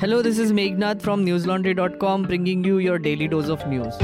Hello, this is Meghnad from newslaundry.com bringing you your daily dose of news.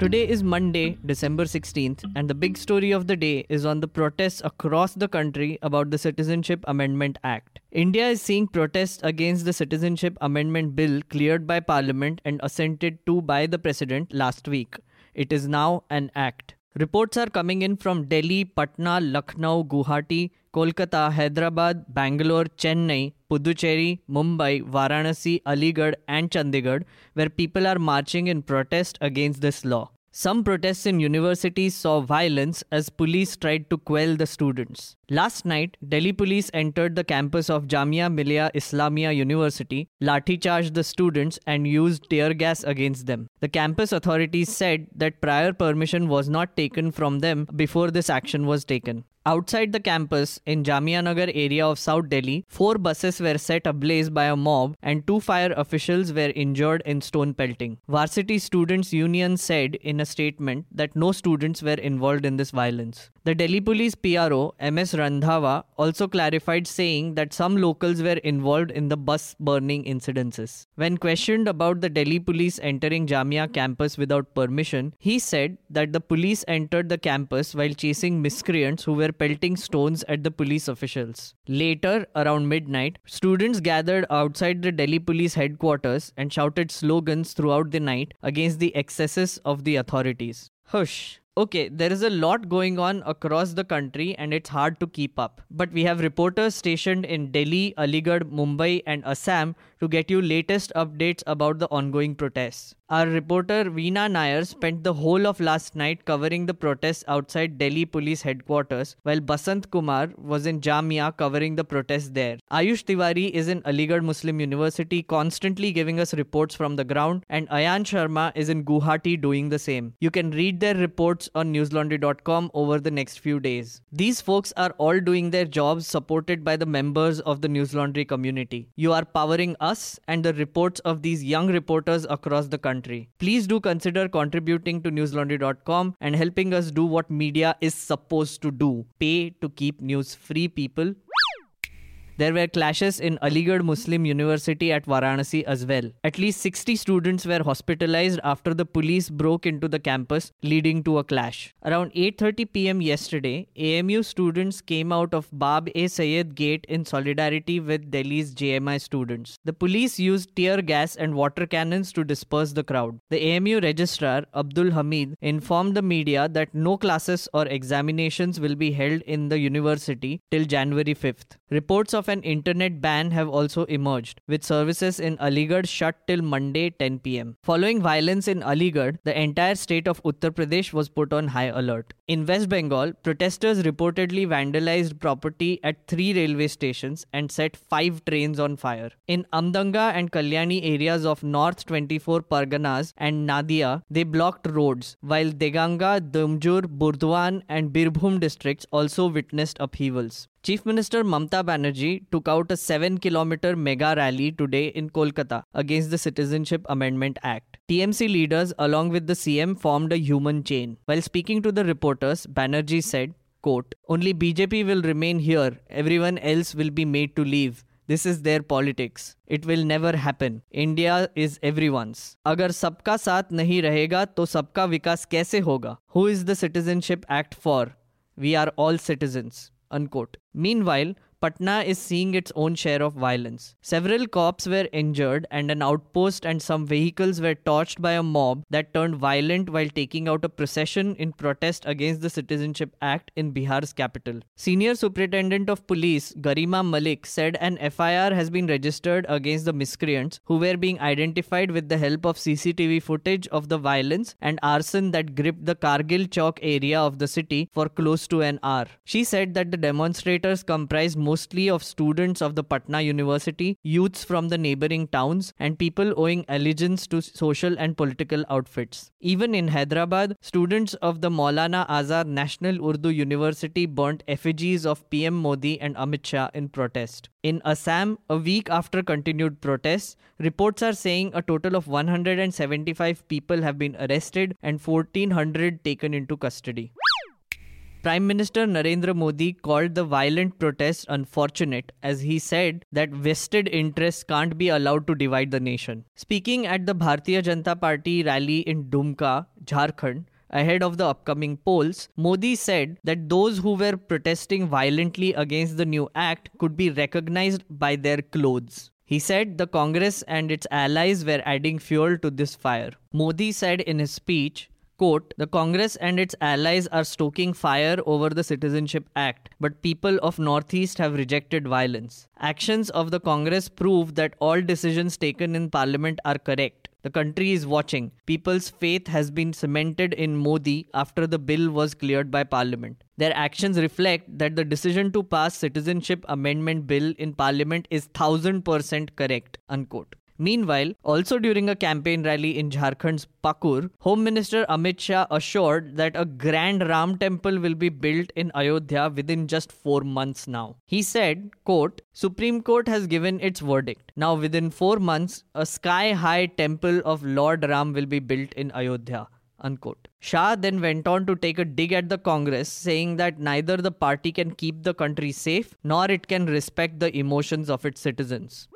Today is Monday, December 16th, and the big story of the day is on the protests across the country about the Citizenship Amendment Act. India is seeing protests against the Citizenship Amendment Bill cleared by Parliament and assented to by the President last week. It is now an act. Reports are coming in from Delhi, Patna, Lucknow, Guwahati, Kolkata, Hyderabad, Bangalore, Chennai, Puducherry, Mumbai, Varanasi, Aligarh, and Chandigarh, where people are marching in protest against this law. Some protests in universities saw violence as police tried to quell the students. Last night, Delhi police entered the campus of Jamia Millia Islamia University, lathi charged the students, and used tear gas against them. The campus authorities said that prior permission was not taken from them before this action was taken. Outside the campus in Jamia Nagar area of South Delhi, four buses were set ablaze by a mob and two fire officials were injured in stone pelting. Varsity Students Union said in a statement that no students were involved in this violence. The Delhi Police PRO MS Randhawa also clarified saying that some locals were involved in the bus burning incidences. When questioned about the Delhi police entering Jamia campus without permission, he said that the police entered the campus while chasing miscreants who were pelting stones at the police officials. Later, around midnight, students gathered outside the Delhi police headquarters and shouted slogans throughout the night against the excesses of the authorities. Hush. Okay, there is a lot going on across the country and it's hard to keep up. But we have reporters stationed in Delhi, Aligarh, Mumbai, and Assam to get you latest updates about the ongoing protests. Our reporter Veena Nair spent the whole of last night covering the protests outside Delhi police headquarters, while Basant Kumar was in Jamia covering the protests there. Ayush Tiwari is in Aligarh Muslim University constantly giving us reports from the ground, and Ayan Sharma is in Guwahati doing the same. You can read their reports on newslaundry.com over the next few days. These folks are all doing their jobs supported by the members of the News Laundry community. You are powering us and the reports of these young reporters across the country country. Please do consider contributing to newslaundry.com and helping us do what media is supposed to do pay to keep news free, people. There were clashes in Aligarh Muslim University at Varanasi as well. At least 60 students were hospitalized after the police broke into the campus, leading to a clash. Around 8:30 p.m. yesterday, AMU students came out of Bab A Sayed Gate in solidarity with Delhi's JMI students. The police used tear gas and water cannons to disperse the crowd. The AMU registrar Abdul Hamid informed the media that no classes or examinations will be held in the university till January 5th. Reports of an internet ban have also emerged, with services in Aligarh shut till Monday 10 pm. Following violence in Aligarh, the entire state of Uttar Pradesh was put on high alert. In West Bengal, protesters reportedly vandalized property at three railway stations and set five trains on fire. In Amdanga and Kalyani areas of North 24 Parganas and Nadia, they blocked roads, while Deganga, Domjur, Burdwan, and Birbhum districts also witnessed upheavals. Chief Minister Mamta Banerjee took out a 7 kilometer mega rally today in Kolkata against the Citizenship Amendment Act. TMC leaders, along with the CM, formed a human chain. While speaking to the reporters, Banerjee said, quote, Only BJP will remain here, everyone else will be made to leave. This is their politics. It will never happen. India is everyone's. अगर सबका साथ नहीं रहेगा तो सबका विकास कैसे होगा Who is the Citizenship Act for? We are all citizens. Unquote. Meanwhile, Patna is seeing its own share of violence. Several cops were injured, and an outpost and some vehicles were torched by a mob that turned violent while taking out a procession in protest against the Citizenship Act in Bihar's capital. Senior Superintendent of Police Garima Malik said an FIR has been registered against the miscreants who were being identified with the help of CCTV footage of the violence and arson that gripped the Kargil Chowk area of the city for close to an hour. She said that the demonstrators comprised mostly of students of the Patna University, youths from the neighboring towns, and people owing allegiance to social and political outfits. Even in Hyderabad, students of the Maulana Azad National Urdu University burnt effigies of PM Modi and Amit Shah in protest. In Assam, a week after continued protests, reports are saying a total of 175 people have been arrested and 1400 taken into custody. Prime Minister Narendra Modi called the violent protests unfortunate as he said that vested interests can't be allowed to divide the nation. Speaking at the Bharatiya Janata Party rally in Dumka, Jharkhand, ahead of the upcoming polls, Modi said that those who were protesting violently against the new act could be recognized by their clothes. He said the Congress and its allies were adding fuel to this fire. Modi said in his speech, quote, the Congress and its allies are stoking fire over the Citizenship Act, but people of Northeast have rejected violence. Actions of the Congress prove that all decisions taken in Parliament are correct. The country is watching. People's faith has been cemented in Modi after the bill was cleared by Parliament. Their actions reflect that the decision to pass Citizenship Amendment Bill in Parliament is 1000% correct. Unquote. Meanwhile, also during a campaign rally in Jharkhand's Pakur, Home Minister Amit Shah assured that a grand Ram temple will be built in Ayodhya within just 4 months now. He said, quote, Supreme Court has given its verdict. Now within 4 months, a sky-high temple of Lord Ram will be built in Ayodhya. Unquote. Shah then went on to take a dig at the Congress, saying that neither the party can keep the country safe nor it can respect the emotions of its citizens.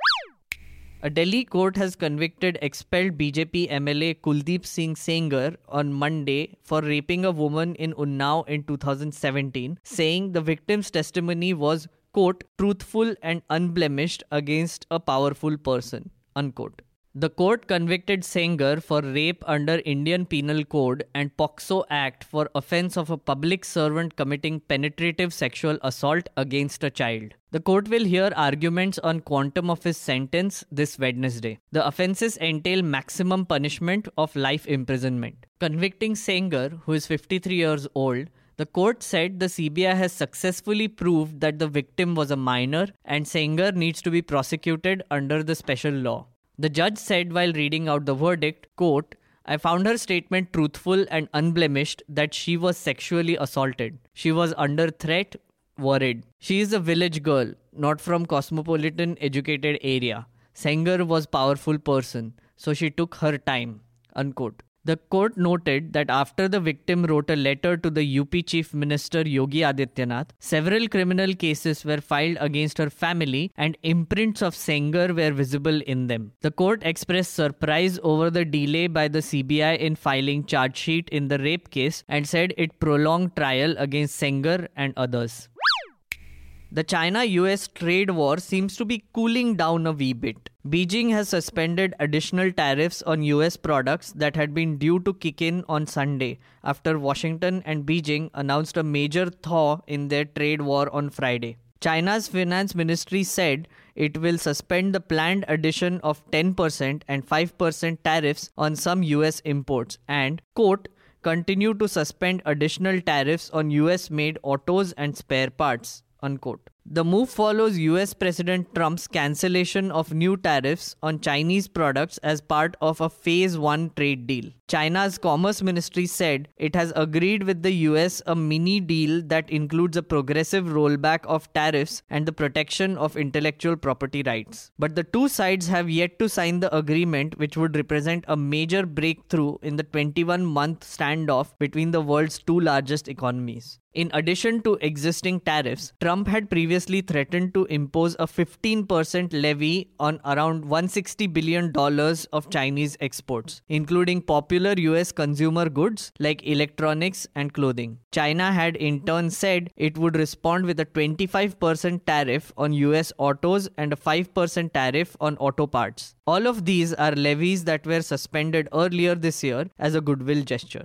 A Delhi court has convicted expelled BJP MLA Kuldeep Singh Sengar on Monday for raping a woman in Unnao in 2017, saying the victim's testimony was, quote, truthful and unblemished against a powerful person, unquote. The court convicted Sengar for rape under Indian Penal Code and POCSO Act for offense of a public servant committing penetrative sexual assault against a child. The court will hear arguments on quantum of his sentence this Wednesday. The offenses entail maximum punishment of life imprisonment. Convicting Sengar, who is 53 years old, the court said the CBI has successfully proved that the victim was a minor and Sengar needs to be prosecuted under the special law. The judge said while reading out the verdict, quote, I found her statement truthful and unblemished that she was sexually assaulted. She was under threat, worried. She is a village girl, not from cosmopolitan educated area. Sengar was powerful person, so she took her time. Unquote. The court noted that after the victim wrote a letter to the UP Chief Minister Yogi Adityanath, several criminal cases were filed against her family and imprints of Sengar were visible in them. The court expressed surprise over the delay by the CBI in filing charge sheet in the rape case and said it prolonged trial against Sengar and others. The China US trade war seems to be cooling down a wee bit. Beijing has suspended additional tariffs on US products that had been due to kick in on Sunday after Washington and Beijing announced a major thaw in their trade war on Friday. China's finance ministry said it will suspend the planned addition of 10% and 5% tariffs on some US imports and, quote, continue to suspend additional tariffs on US made autos and spare parts, unquote. The move follows US President Trump's cancellation of new tariffs on Chinese products as part of a phase 1 trade deal. China's Commerce Ministry said it has agreed with the US a mini deal that includes a progressive rollback of tariffs and the protection of intellectual property rights. But the two sides have yet to sign the agreement, which would represent a major breakthrough in the 21 month standoff between the world's two largest economies. In addition to existing tariffs, Trump had previously threatened to impose a 15% levy on around $160 billion of Chinese exports, including popular US consumer goods like electronics and clothing. China had in turn said it would respond with a 25% tariff on US autos and a 5% tariff on auto parts. All of these are levies that were suspended earlier this year as a goodwill gesture.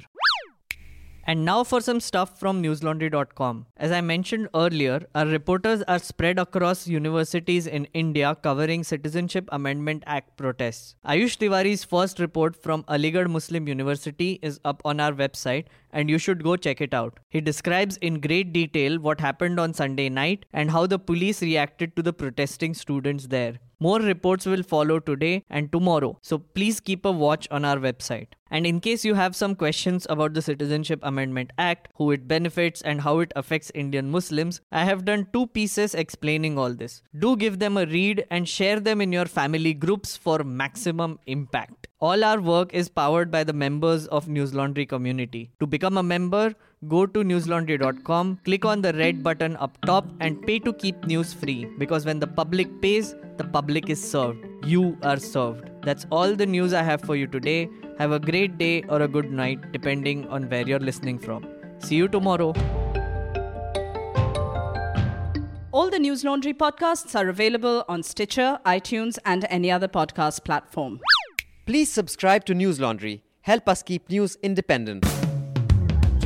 And now for some stuff from newslaundry.com. As I mentioned earlier, our reporters are spread across universities in India covering Citizenship Amendment Act protests. Ayush Tiwari's first report from Aligarh Muslim University is up on our website and you should go check it out. He describes in great detail what happened on Sunday night and how the police reacted to the protesting students there. More reports will follow today and tomorrow, so please keep a watch on our website. And in case you have some questions about the Citizenship Amendment Act, who it benefits, and how it affects Indian Muslims, I have done two pieces explaining all this. Do give them a read and share them in your family groups for maximum impact. All our work is powered by the members of News Laundry community. To become a member, go to newslaundry.com, click on the red button up top, and pay to keep news free. Because when the public pays, the public is served. You are served. That's all the news I have for you today. Have a great day or a good night, depending on where you're listening from. See you tomorrow. All the News Laundry podcasts are available on Stitcher, iTunes, and any other podcast platform. Please subscribe to News Laundry. Help us keep news independent.